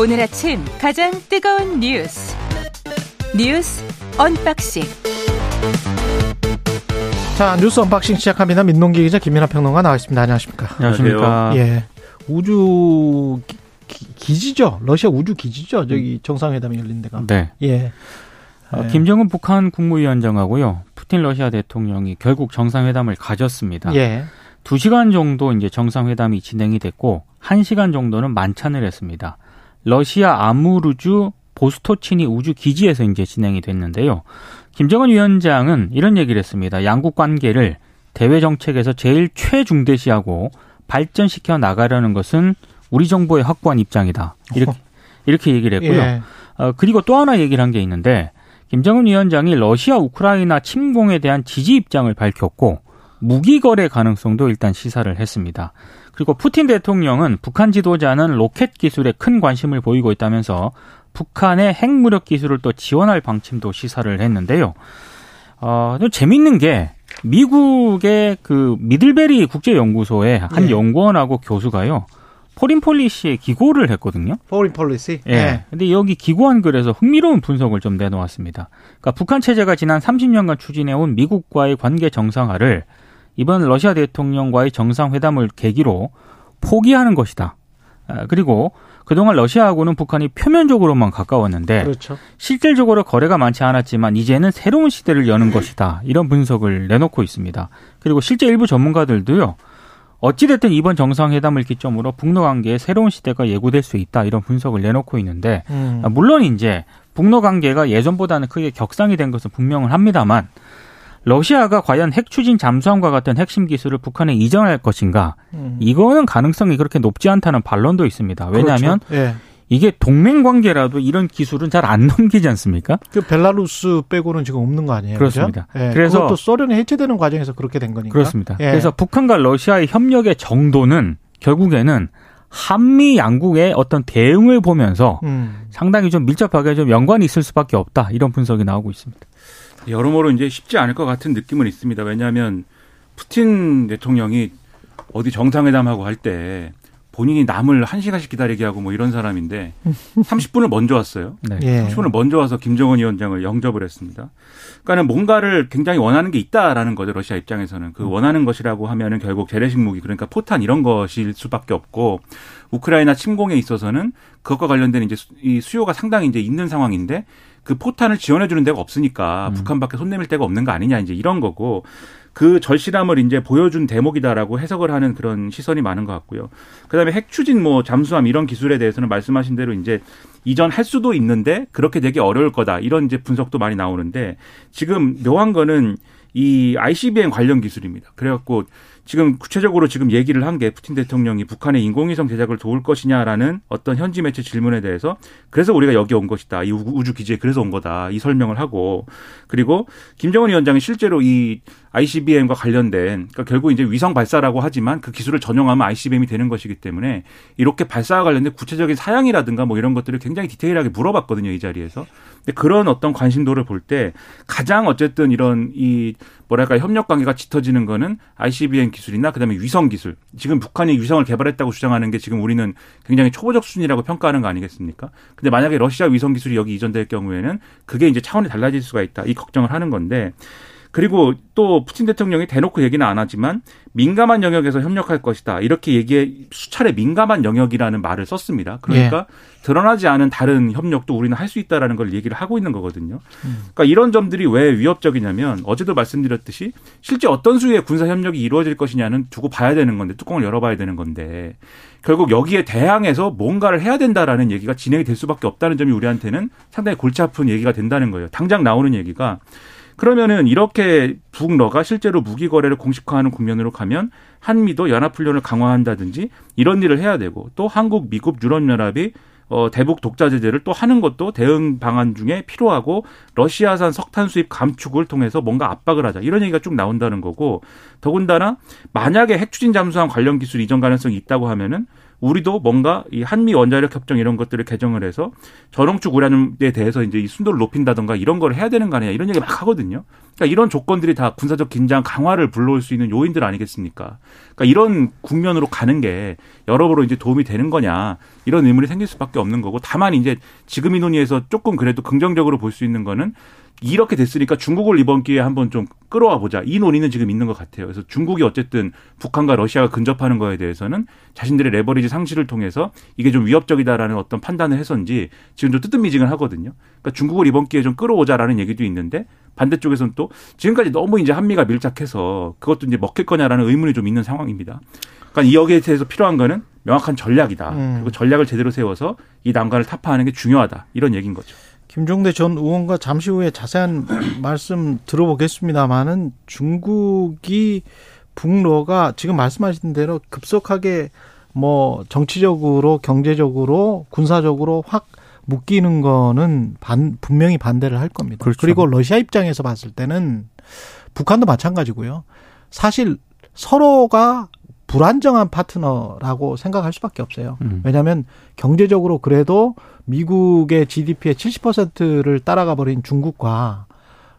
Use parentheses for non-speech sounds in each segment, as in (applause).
오늘 아침 가장 뜨거운 뉴스 뉴스 unboxing 자 뉴스 unboxing 시작합니다. 민동기 기자 김민하 평론가 나와 있습니다. 안녕하십니까? 안녕하십니까? 예, 우주 기, 지죠 러시아 우주 기지죠. 저기 정상회담이 열린 데가. 네. 예. 어, 예. 김정은 북한 국무위원장하고요. 푸틴 러시아 대통령이 결국 정상회담을 가졌습니다. 예. 두 시간 정도 이제 정상회담이 진행이 됐고 한 시간 정도는 만찬을 했습니다. 러시아 아무르주 보스토치니 우주 기지에서 이제 진행이 됐는데요. 김정은 위원장은 이런 얘기를 했습니다. 양국 관계를 대외 정책에서 제일 최중대시하고 발전시켜 나가려는 것은 우리 정부의 확고한 입장이다. 이렇게 (laughs) 이렇게 얘기를 했고요. 예. 어, 그리고 또 하나 얘기를 한 게 있는데 김정은 위원장이 러시아 우크라이나 침공에 대한 지지 입장을 밝혔고 무기 거래 가능성도 일단 시사를 했습니다. 그리고 푸틴 대통령은 북한 지도자는 로켓 기술에 큰 관심을 보이고 있다면서 북한의 핵무력 기술을 또 지원할 방침도 시사를 했는데요. 어, 또 재밌는 게 미국의 그 미들베리 국제연구소의 한 예. 연구원하고 교수가요. Foreign Policy에 기고를 했거든요. Foreign Policy. 예. 근데 여기 기고한 글에서 흥미로운 분석을 좀 내놓았습니다. 그러니까 북한 체제가 지난 30년간 추진해온 미국과의 관계 정상화를 이번 러시아 대통령과의 정상회담을 계기로 포기하는 것이다. 아, 그리고 그동안 러시아하고는 북한이 표면적으로만 가까웠는데 그렇죠. 실질적으로 거래가 많지 않았지만 이제는 새로운 시대를 여는 것이다. 이런 분석을 내놓고 있습니다. 그리고 실제 일부 전문가들도요. 어찌됐든 이번 정상회담을 기점으로 북러 관계의 새로운 시대가 예고될 수 있다. 이런 분석을 내놓고 있는데 음. 아, 물론 이제 북러 관계가 예전보다는 크게 격상이 된 것은 분명은 합니다만 러시아가 과연 핵 추진 잠수함과 같은 핵심 기술을 북한에 이전할 것인가 음. 이거는 가능성이 그렇게 높지 않다는 반론도 있습니다. 왜냐하면 그렇죠. 예. 이게 동맹 관계라도 이런 기술은 잘 안 (laughs) 넘기지 않습니까? 그 벨라루스 빼고는 지금 없는 거 아니에요? 그렇습니다. 그죠? 예. 그래서- 그것도 소련이 해체되는 과정에서 그렇게 된 거니까. 그렇습니다. 예. 그래서 북한과 러시아의 협력의 정도는 결국에는 한미 양국의 어떤 대응을 보면서 음. 상당히 좀 밀접하게 좀 연관이 있을 수밖에 없다 이런 분석이 나오고 있습니다. 여러모로 이제 쉽지 않을 것 같은 느낌은 있습니다. 왜냐하면 푸틴 대통령이 어디 정상회담하고 할 때 본인이 남을 한 시간씩 기다리게 하고 뭐 이런 사람인데 (laughs) 30분을 먼저 왔어요. 네. 예. 30분을 먼저 와서 김정은 위원장을 영접을 했습니다. 그러니까는 뭔가를 굉장히 원하는 게 있다라는 거죠. 러시아 입장에서는 그 원하는 것이라고 하면은 결국 재래식 무기 그러니까 포탄 이런 것일 수밖에 없고 우크라이나 침공에 있어서는 그것과 관련된 이제 수- 이 수요가 상당히 이제 있는 상황인데 그 포탄을 지원해 주는 데가 없으니까 북한밖에 손 내밀 데가 없는 거 아니냐 이제 이런 거고 그 절실함을 이제 보여준 대목이다라고 해석을 하는 그런 시선이 많은 것 같고요. 그다음에 핵 추진 뭐 잠수함 이런 기술에 대해서는 말씀하신 대로 이제 이전할 수도 있는데 그렇게 되기 어려울 거다 이런 이제 분석도 많이 나오는데 지금 묘한 거는 이 ICBM 관련 기술입니다. 그래갖고 지금 구체적으로 지금 얘기를 한 게 푸틴 대통령이 북한의 인공위성 제작을 도울 것이냐라는 어떤 현지 매체 질문에 대해서 그래서 우리가 여기 온 것이다. 이 우주 기지에 그래서 온 거다. 이 설명을 하고 그리고 김정은 위원장이 실제로 이 ICBM과 관련된 그러니까 결국 이제 위성 발사라고 하지만 그 기술을 전용하면 ICBM이 되는 것이기 때문에 이렇게 발사와 관련된 구체적인 사양이라든가 뭐 이런 것들을 굉장히 디테일하게 물어봤거든요. 이 자리에서. 근데 그런 어떤 관심도를 볼 때 가장 어쨌든 이런 이 뭐랄까 협력 관계가 짙어지는 거는 ICBM 기술이나 그다음에 위성 기술. 지금 북한이 위성을 개발했다고 주장하는 게 지금 우리는 굉장히 초보적 수준이라고 평가하는 거 아니겠습니까? 근데 만약에 러시아 위성 기술이 여기 이전될 경우에는 그게 이제 차원이 달라질 수가 있다. 이 걱정을 하는 건데 그리고 또 푸틴 대통령이 대놓고 얘기는 안 하지만 민감한 영역에서 협력할 것이다. 이렇게 얘기해 수차례 민감한 영역이라는 말을 썼습니다. 그러니까 드러나지 않은 다른 협력도 우리는 할 수 있다라는 걸 얘기를 하고 있는 거거든요. 그러니까 이런 점들이 왜 위협적이냐면 어제도 말씀드렸듯이 실제 어떤 수의 군사 협력이 이루어질 것이냐는 두고 봐야 되는 건데 뚜껑을 열어봐야 되는 건데 결국 여기에 대항해서 뭔가를 해야 된다라는 얘기가 진행이 될 수밖에 없다는 점이 우리한테는 상당히 골치 아픈 얘기가 된다는 거예요. 당장 나오는 얘기가 그러면은 이렇게 북러가 실제로 무기 거래를 공식화하는 국면으로 가면 한미도 연합훈련을 강화한다든지 이런 일을 해야 되고 또 한국, 미국, 유럽연합이 어, 대북 독자 제재를 또 하는 것도 대응 방안 중에 필요하고 러시아산 석탄 수입 감축을 통해서 뭔가 압박을 하자. 이런 얘기가 쭉 나온다는 거고 더군다나 만약에 핵 추진 잠수함 관련 기술 이전 가능성이 있다고 하면은 우리도 뭔가 이 한미 원자력 협정 이런 것들을 개정을 해서 전원축 우라늄에 대해서 이제 이 순도를 높인다던가 이런 걸 해야 되는 거 아니냐 이런 얘기 막 하거든요. 그러니까 이런 조건들이 다 군사적 긴장 강화를 불러올 수 있는 요인들 아니겠습니까? 그러니까 이런 국면으로 가는 게 여러모로 이제 도움이 되는 거냐 이런 의문이 생길 수밖에 없는 거고 다만 이제 지금 이 논의에서 조금 그래도 긍정적으로 볼 수 있는 거는 이렇게 됐으니까 중국을 이번 기회에 한번 좀 끌어와 보자. 이 논의는 지금 있는 것 같아요. 그래서 중국이 어쨌든 북한과 러시아가 근접하는 거에 대해서는 자신들의 레버리지 상실을 통해서 이게 좀 위협적이다라는 어떤 판단을 해서인지 지금 좀 뜨뜻미지근 하거든요. 그러니까 중국을 이번 기회에 좀 끌어오자라는 얘기도 있는데 반대쪽에서는 또 지금까지 너무 이제 한미가 밀착해서 그것도 이제 먹힐 거냐라는 의문이 좀 있는 상황입니다. 그러니까 이 여기에 대해서 필요한 거는 명확한 전략이다. 음. 그리고 전략을 제대로 세워서 이 난관을 타파하는 게 중요하다. 이런 얘기인 거죠. 김종대 전 의원과 잠시 후에 자세한 (clears throat) 말씀 들어보겠습니다만은 중국이 북러가 지금 말씀하신 대로 급속하게 뭐 정치적으로 경제적으로 군사적으로 확 묶이는 거는 반, 분명히 반대를 할 겁니다. 그렇죠. 그리고 러시아 입장에서 봤을 때는 북한도 마찬가지고요. 사실 서로가 불안정한 파트너라고 생각할 수밖에 없어요. 음. 왜냐하면 경제적으로 그래도 미국의 GDP의 70%를 따라가 버린 중국과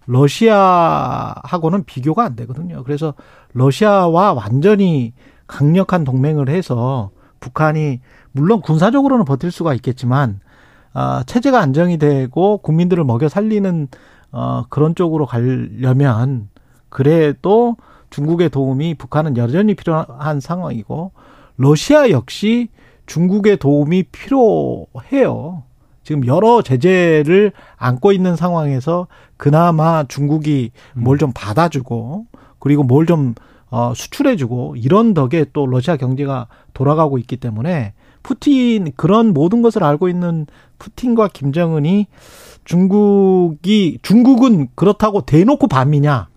러시아하고는 비교가 안 되거든요. 그래서 러시아와 완전히 강력한 동맹을 해서 북한이 물론 군사적으로는 버틸 수가 있겠지만 아, 체제가 안정이 되고 국민들을 먹여 살리는 어, 그런 쪽으로 가려면 그래도 중국의 도움이 북한은 여전히 필요한 상황이고 러시아 역시 중국의 도움이 필요해요. 지금 여러 제재를 안고 있는 상황에서 그나마 중국이 뭘 좀 받아주고 그리고 뭘 좀 어, 수출해주고 이런 덕에 또 러시아 경제가 돌아가고 있기 때문에 푸틴 그런 모든 것을 알고 있는 푸틴과 김정은이 중국이 중국은 그렇다고 대놓고 반미냐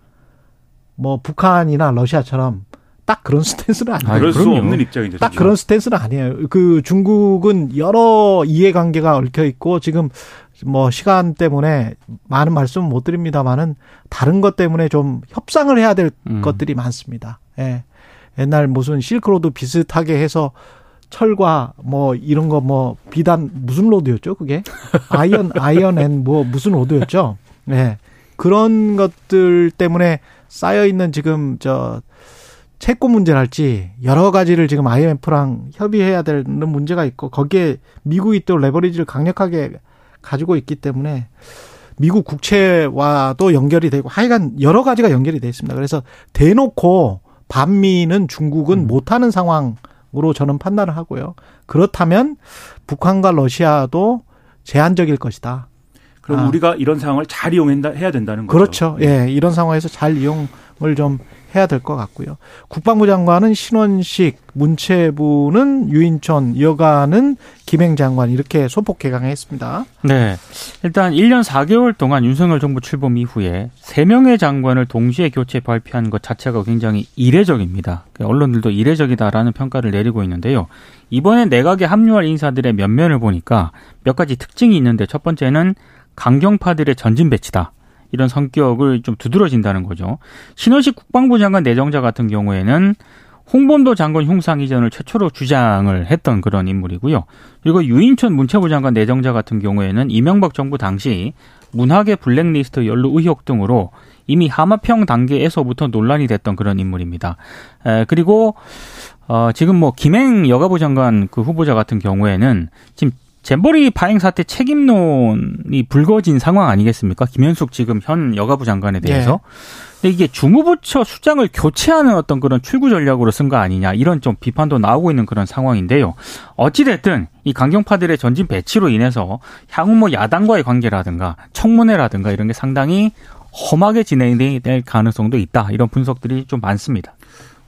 뭐 북한이나 러시아처럼 딱 그런 (laughs) 스탠스는 아니에요. 아, 그럴 수 그럼요. 없는 입장이죠. 딱 진짜. 그런 스탠스는 아니에요. 그 중국은 여러 이해관계가 얽혀 있고 지금 뭐 시간 때문에 많은 말씀은 못 드립니다만은 다른 것 때문에 좀 협상을 해야 될 음. 것들이 많습니다. 예. 옛날 무슨 실크로드 비슷하게 해서 철과 뭐 이런 거 뭐 비단 무슨 로드였죠 그게 (laughs) 아이언 아이언 앤 뭐 무슨 road였죠 예 그런 것들 때문에 쌓여 있는 지금 저 채권 문제랄지 여러 가지를 지금 IMF랑 협의해야 되는 문제가 있고 거기에 미국이 또 leverage를 강력하게 가지고 있기 때문에 미국 국채와도 연결이 되고 하여간 여러 가지가 연결이 돼 있습니다. 그래서 대놓고 반미는 중국은 음. 못하는 상황으로 저는 판단을 하고요. 그렇다면 북한과 러시아도 제한적일 것이다. 그럼 아. 우리가 이런 상황을 잘 이용해야 된다는 거죠. 그렇죠. 예, 이런 상황에서 잘 이용을 좀 해야 될 것 같고요. 국방부 장관은 신원식, 문체부는 유인촌, 여가는 김행 장관 이렇게 소폭 개강했습니다. 네. 일단 1년 4개월 동안 윤석열 정부 출범 이후에 3명의 장관을 동시에 교체 발표한 것 자체가 굉장히 이례적입니다. 언론들도 이례적이다라는 평가를 내리고 있는데요. 이번에 내각에 합류할 인사들의 면면을 보니까 몇 가지 특징이 있는데 첫 번째는 강경파들의 전진 배치다. 이런 성격을 좀 두드러진다는 거죠. 신원식 국방부 장관 내정자 같은 경우에는 홍범도 장관 흉상 이전을 최초로 주장을 했던 그런 인물이고요. 그리고 유인촌 문체부 장관 내정자 같은 경우에는 이명박 정부 당시 문학의 블랙리스트 연루 의혹 등으로 이미 하마평 단계에서부터 논란이 됐던 그런 인물입니다. 에, 그리고 어, 지금 뭐 김행 여가부 장관 그 후보자 같은 경우에는 지금 잼버리 파행 사태 책임론이 불거진 상황 아니겠습니까? 김현숙 지금 현 여가부 장관에 대해서. 근데 이게 주무부처 수장을 교체하는 어떤 그런 출구 전략으로 쓴 거 아니냐 이런 좀 비판도 나오고 있는 그런 상황인데요. 어찌됐든 이 강경파들의 전진 배치로 인해서 향후 뭐 야당과의 관계라든가 청문회라든가 이런 게 상당히 험하게 진행될 가능성도 있다. 이런 분석들이 좀 많습니다.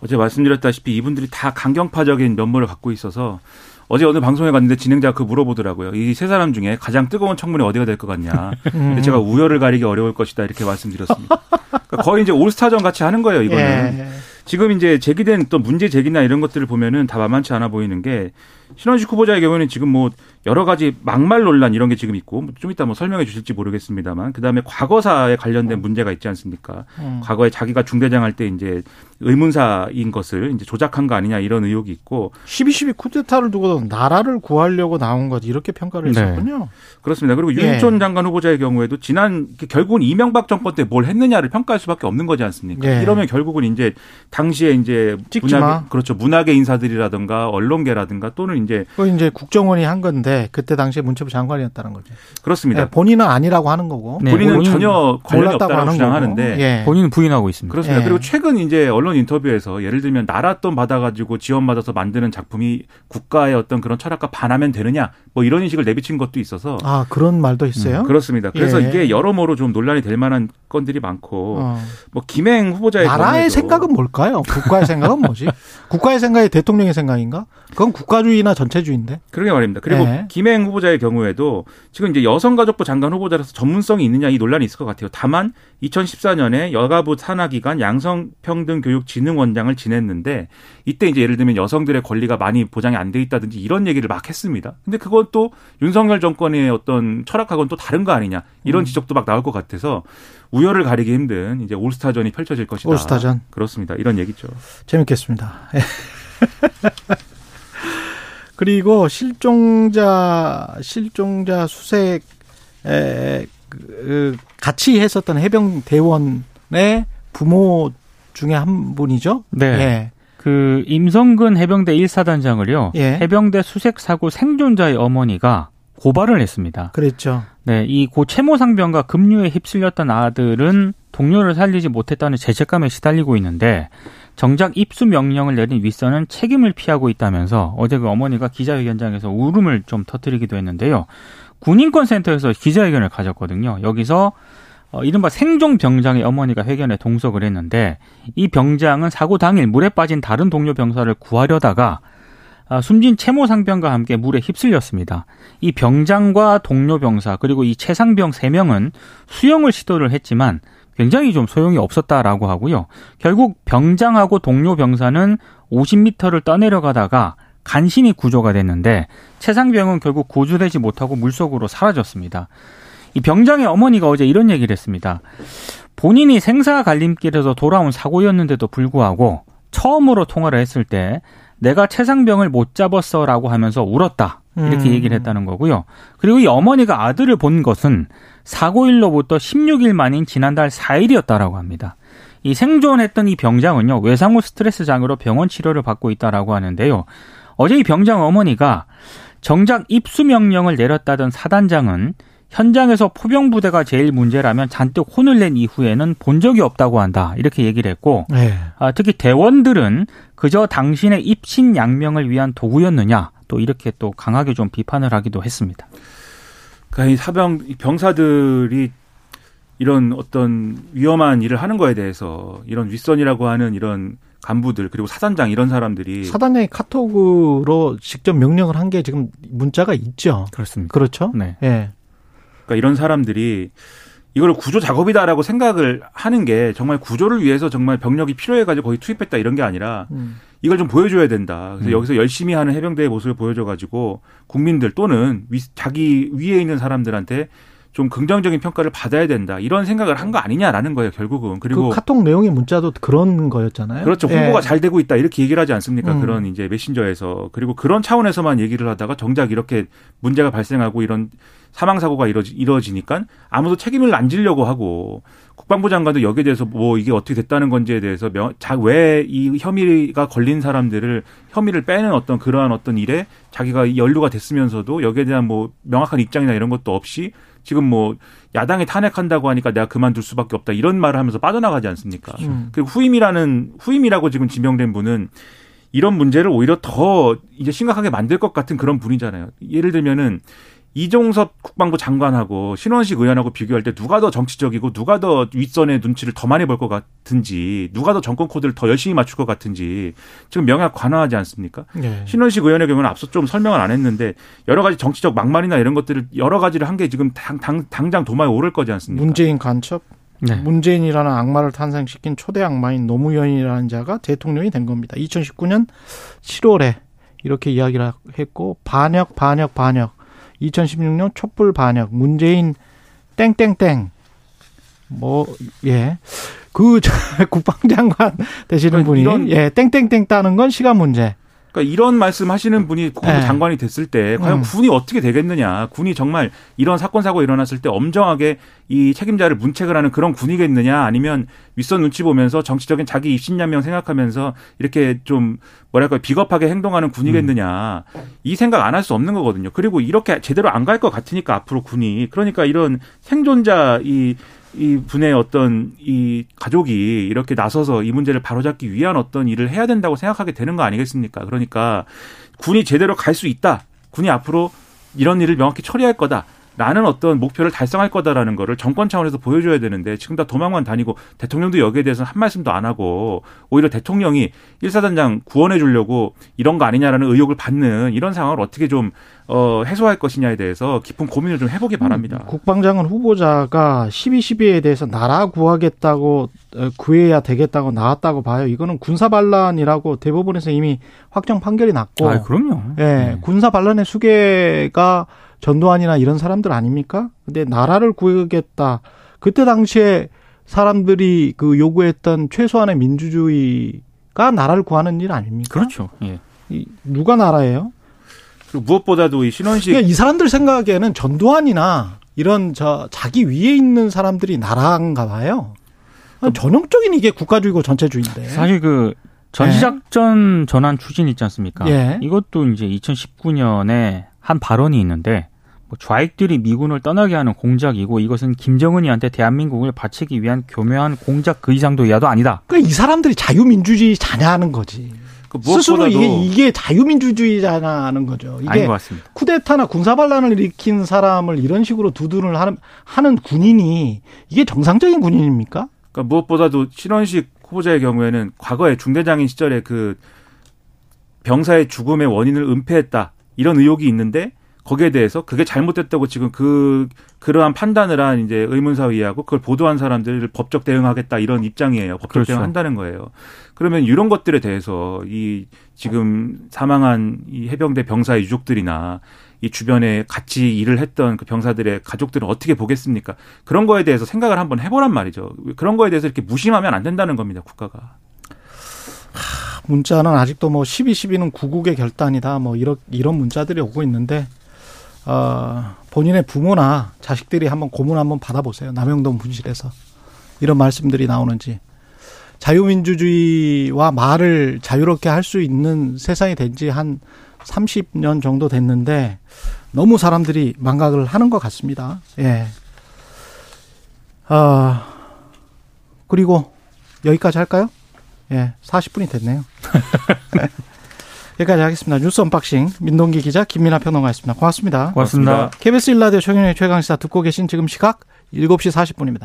어제 말씀드렸다시피 이분들이 다 강경파적인 면모를 갖고 있어서 어제 어느 방송에 갔는데 진행자가 그 물어보더라고요. 이 세 사람 중에 가장 뜨거운 청문회 어디가 될 것 같냐. 근데 제가 우열을 가리기 어려울 것이다 이렇게 말씀드렸습니다. 그러니까 거의 이제 올스타전 같이 하는 거예요, 이거는. 예. 지금 이제 제기된 또 문제 제기나 이런 것들을 보면은 다 만만치 않아 보이는 게 신원식 후보자의 경우에는 지금 뭐 여러 가지 막말 논란 이런 게 지금 있고 좀 이따 뭐 설명해 주실지 모르겠습니다만 그다음에 과거사에 관련된 문제가 있지 않습니까? 음. 과거에 자기가 중대장 할 때 이제 의문사인 것을 이제 조작한 거 아니냐 이런 의혹이 있고 12.12 쿠데타를 두고 나라를 구하려고 나온 것 이렇게 평가를 네. 했었군요. 그렇습니다. 그리고 예. 유인촌 장관 후보자의 경우에도 지난 결국은 이명박 정권 때 뭘 했느냐를 평가할 수밖에 없는 거지 않습니까? 예. 이러면 결국은 이제 당시에 이제. 문학 그렇죠 문학의 인사들이라든가 언론계라든가 또는 이제 그 이제 국정원이 한 건데 그때 당시에 문체부 장관이었다는 거죠. 그렇습니다. 네, 본인은 아니라고 하는 거고. 네, 본인은 본인은 전혀 관련이 없다고 하는 주장하는데 거고. 예. 본인은 부인하고 있습니다. 그렇습니다. 예. 그리고 최근 이제 언론 인터뷰에서 예를 들면 나랏돈 받아가지고 지원받아서 만드는 작품이 국가의 어떤 그런 철학과 반하면 되느냐 뭐 이런 인식을 내비친 것도 있어서 아 그런 말도 있어요. 그렇습니다. 그래서 예. 이게 여러모로 좀 논란이 될 만한 건들이 많고 어. 뭐 김행 후보자의 나라의 경우에도 생각은 뭘까요? 국가의 생각은 뭐지? 국가의 생각이 대통령의 생각인가? 그건 국가주의 나 전체주의인데. 그러게 말입니다. 그리고 예. 김행 후보자의 경우에도 지금 이제 여성가족부 장관 후보자라서 전문성이 있느냐 이 논란이 있을 것 같아요. 다만 2014년에 여가부 산하기관 양성평등교육진흥원장을 지냈는데 이때 이제 예를 들면 여성들의 권리가 많이 보장이 안 돼 있다든지 이런 얘기를 막 했습니다. 근데 그건 또 윤석열 정권의 어떤 철학하고는 또 다른 거 아니냐 이런 음. 지적도 막 나올 것 같아서 우열을 가리기 힘든 이제 올스타전이 펼쳐질 것이다. 올스타전. 그렇습니다. 이런 얘기죠. 재밌겠습니다. (laughs) 그리고 실종자 실종자 수색 에, 그, 같이 했었던 해병 대원의 부모 중에 한 분이죠. 네. 예. 그 임성근 해병대 1사단장을요. 예. 해병대 수색 사고 생존자의 어머니가 고발을 했습니다. 그랬죠. 네, 이 고 채모 상병과 급류에 휩쓸렸던 아들은 동료를 살리지 못했다는 죄책감에 시달리고 있는데 정작 입수 명령을 내린 윗선은 책임을 피하고 있다면서 어제 그 어머니가 기자회견장에서 울음을 좀 터뜨리기도 했는데요. 군인권센터에서 기자회견을 가졌거든요. 여기서 어, 이른바 생존 병장의 어머니가 회견에 동석을 했는데 이 병장은 사고 당일 물에 빠진 다른 동료 병사를 구하려다가 아, 숨진 채모 상병과 함께 물에 휩쓸렸습니다. 이 병장과 동료 병사 그리고 이 최상병 세명은 수영을 시도를 했지만 굉장히 좀 소용이 없었다라고 하고요. 결국 병장하고 동료 병사는 50m를 떠내려가다가 간신히 구조가 됐는데 최상병은 결국 구조되지 못하고 물속으로 사라졌습니다. 이 병장의 어머니가 어제 이런 얘기를 했습니다. 본인이 생사 갈림길에서 돌아온 사고였는데도 불구하고 처음으로 통화를 했을 때 내가 최상병을 못 잡았어라고 하면서 울었다. 이렇게 음. 얘기를 했다는 거고요. 그리고 이 어머니가 아들을 본 것은 사고일로부터 16일 만인 지난달 4일이었다라고 합니다. 이 생존했던 이 병장은요 외상후 스트레스 장애로 병원 치료를 받고 있다라고 하는데요. 어제 이 병장 어머니가 정작 입수 명령을 내렸다던 사단장은 현장에서 포병 부대가 제일 문제라면 잔뜩 혼을 낸 이후에는 본 적이 없다고 한다 이렇게 얘기를 했고 네. 아, 특히 대원들은 그저 당신의 입신 양명을 위한 도구였느냐 또 이렇게 또 강하게 좀 비판을 하기도 했습니다. 그러니까 이 사병 이 병사들이 이런 어떤 위험한 일을 하는 거에 대해서 이런 윗선이라고 하는 이런 간부들 그리고 사단장 이런 사람들이 사단장이 카톡으로 직접 명령을 한 게 지금 문자가 있죠. 그렇습니다. 그렇죠? 네. 예. 그러니까 이런 사람들이 이걸 구조 작업이다라고 생각을 하는 게 정말 구조를 위해서 정말 병력이 필요해가지고 거기 투입했다 이런 게 아니라 음. 이걸 좀 보여줘야 된다. 그래서 음. 여기서 열심히 하는 해병대의 모습을 보여줘가지고 국민들 또는 위, 자기 위에 있는 사람들한테 좀 긍정적인 평가를 받아야 된다. 이런 생각을 한 거 아니냐라는 거예요, 결국은. 그리고 그 카톡 내용의 문자도 그런 거였잖아요. 그렇죠. 홍보가 예. 잘 되고 있다. 이렇게 얘기를 하지 않습니까? 음. 그런 이제 메신저에서. 그리고 그런 차원에서만 얘기를 하다가 정작 이렇게 문제가 발생하고 이런 사망 사고가 이뤄지, 이뤄지니까 아무도 책임을 안 지려고 하고 국방부 장관도 여기에 대해서 뭐 이게 어떻게 됐다는 건지에 대해서 왜 이 혐의가 걸린 사람들을 혐의를 빼는 어떤 그러한 어떤 일에 자기가 연루가 됐으면서도 여기에 대한 뭐 명확한 입장이나 이런 것도 없이 지금 뭐 야당이 탄핵한다고 하니까 내가 그만둘 수밖에 없다 이런 말을 하면서 빠져나가지 않습니까? 음. 그리고 후임이라는 후임이라고 지금 지명된 분은 이런 문제를 오히려 더 이제 심각하게 만들 것 같은 그런 분이잖아요. 예를 들면은 이종섭 국방부 장관하고 신원식 의원하고 비교할 때 누가 더 정치적이고 누가 더 윗선의 눈치를 더 많이 볼 것 같은지 누가 더 정권 코드를 더 열심히 맞출 것 같은지 지금 명확 관화하지 않습니까? 예. 신원식 의원의 경우는 앞서 좀 설명을 안 했는데 여러 가지 정치적 막말이나 이런 것들을 여러 가지를 한 게 지금 당, 당, 당장 도마에 오를 거지 않습니까? 문재인 간첩, 네. 문재인이라는 악마를 탄생시킨 초대 악마인 노무현이라는 자가 대통령이 된 겁니다. 2019년 7월에 이렇게 이야기를 했고 반역, 반역, 반역. 2016년 촛불 반역, 문재인 땡땡땡. 뭐, 예. 그, (laughs) 국방장관 되시는 분이, 이런- 예, 땡땡땡 따는 건 시간 문제. 그러니까 이런 말씀 하시는 분이 국방부 네. 장관이 됐을 때 과연 음. 군이 어떻게 되겠느냐? 군이 정말 이런 사건 사고 일어났을 때 엄정하게 이 책임자를 문책을 하는 그런 군이겠느냐? 아니면 윗선 눈치 보면서 정치적인 자기 입신양명 생각하면서 이렇게 좀 뭐랄까 비겁하게 행동하는 군이겠느냐? 이 생각 안 할 수 없는 거거든요. 그리고 이렇게 제대로 안 갈 것 같으니까 앞으로 군이 그러니까 이런 생존자 이 이 분의 어떤 이 가족이 이렇게 나서서 이 문제를 바로잡기 위한 어떤 일을 해야 된다고 생각하게 되는 거 아니겠습니까? 그러니까 군이 제대로 갈 수 있다. 군이 앞으로 이런 일을 명확히 처리할 거다. 라는 어떤 목표를 달성할 거다라는 거를 정권 차원에서 보여줘야 되는데 지금 다 도망만 다니고 대통령도 여기에 대해서는 한 말씀도 안 하고 오히려 대통령이 일사단장 구원해 주려고 이런 거 아니냐라는 의혹을 받는 이런 상황을 어떻게 좀 어, 해소할 것이냐에 대해서 깊은 고민을 좀 해보기 바랍니다. 국방장관 후보자가 12.12에 대해서 나라 구하겠다고 어, 구해야 되겠다고 나왔다고 봐요. 이거는 군사 반란이라고 대법원에서 이미 확정 판결이 났고, 아, 그럼요. 예, 네. 군사 반란의 수괴가 전두환이나 이런 사람들 아닙니까? 근데 나라를 구하겠다. 그때 당시에 사람들이 그 요구했던 최소한의 민주주의가 나라를 구하는 일 아닙니까? 그렇죠. 예. 이- 누가 나라예요? 무엇보다도 이 신원식 그러니까 이 사람들 생각에는 전두환이나 이런 저 자기 위에 있는 사람들이 나라인가 봐요. 전형적인 이게 국가주의고 전체주의인데. 사실 그 전시작전 전환 추진 있지 않습니까? 예. 이것도 이제 2019년에 한 발언이 있는데 뭐 좌익들이 미군을 떠나게 하는 공작이고 이것은 김정은이한테 대한민국을 바치기 위한 교묘한 공작 그 이상도 이하도 아니다. 그러니까 이 사람들이 자유민주주의 자냐는 거지. 그 스스로 무엇보다도 이게 이게 자유민주주의자냐는 거죠. 아닌 이게 것 같습니다. 쿠데타나 군사반란을 일으킨 사람을 이런 식으로 두둔을 하는 하는 군인이 이게 정상적인 군인입니까? 그러니까 무엇보다도 신원식 후보자의 경우에는 과거에 중대장인 시절에 그 병사의 죽음의 원인을 은폐했다 이런 의혹이 있는데 거기에 대해서 그게 잘못됐다고 지금 그 그러한 판단을 한 이제 의문사위하고 그걸 보도한 사람들을 법적 대응하겠다 이런 입장이에요. 법적 그렇죠. 대응한다는 거예요. 그러면 이런 것들에 대해서 이 지금 사망한 이 해병대 병사의 유족들이나 이 주변에 같이 일을 했던 그 병사들의 가족들은 어떻게 보겠습니까? 그런 거에 대해서 생각을 한번 해보란 말이죠. 그런 거에 대해서 이렇게 무심하면 안 된다는 겁니다. 국가가. 문자는 아직도 뭐 12, 12는 구국의 결단이다. 뭐 이런 이런 문자들이 오고 있는데 어, 본인의 부모나 자식들이 한번 고문 한번 받아보세요. 남영동 분실에서 이런 말씀들이 나오는지 자유민주주의와 말을 자유롭게 할 수 있는 세상이 된 지 한 30년 정도 됐는데 너무 사람들이 망각을 하는 것 같습니다. 예. 아 그리고 여기까지 할까요? 예, 40분이 됐네요. 여기까지 하겠습니다. 뉴스 unboxing 민동기 기자 김민하 평론가였습니다. 고맙습니다. 고맙습니다. 고맙습니다. KBS 일라디오 최경영의 최강시사 듣고 계신 지금 시각 7시 40분입니다.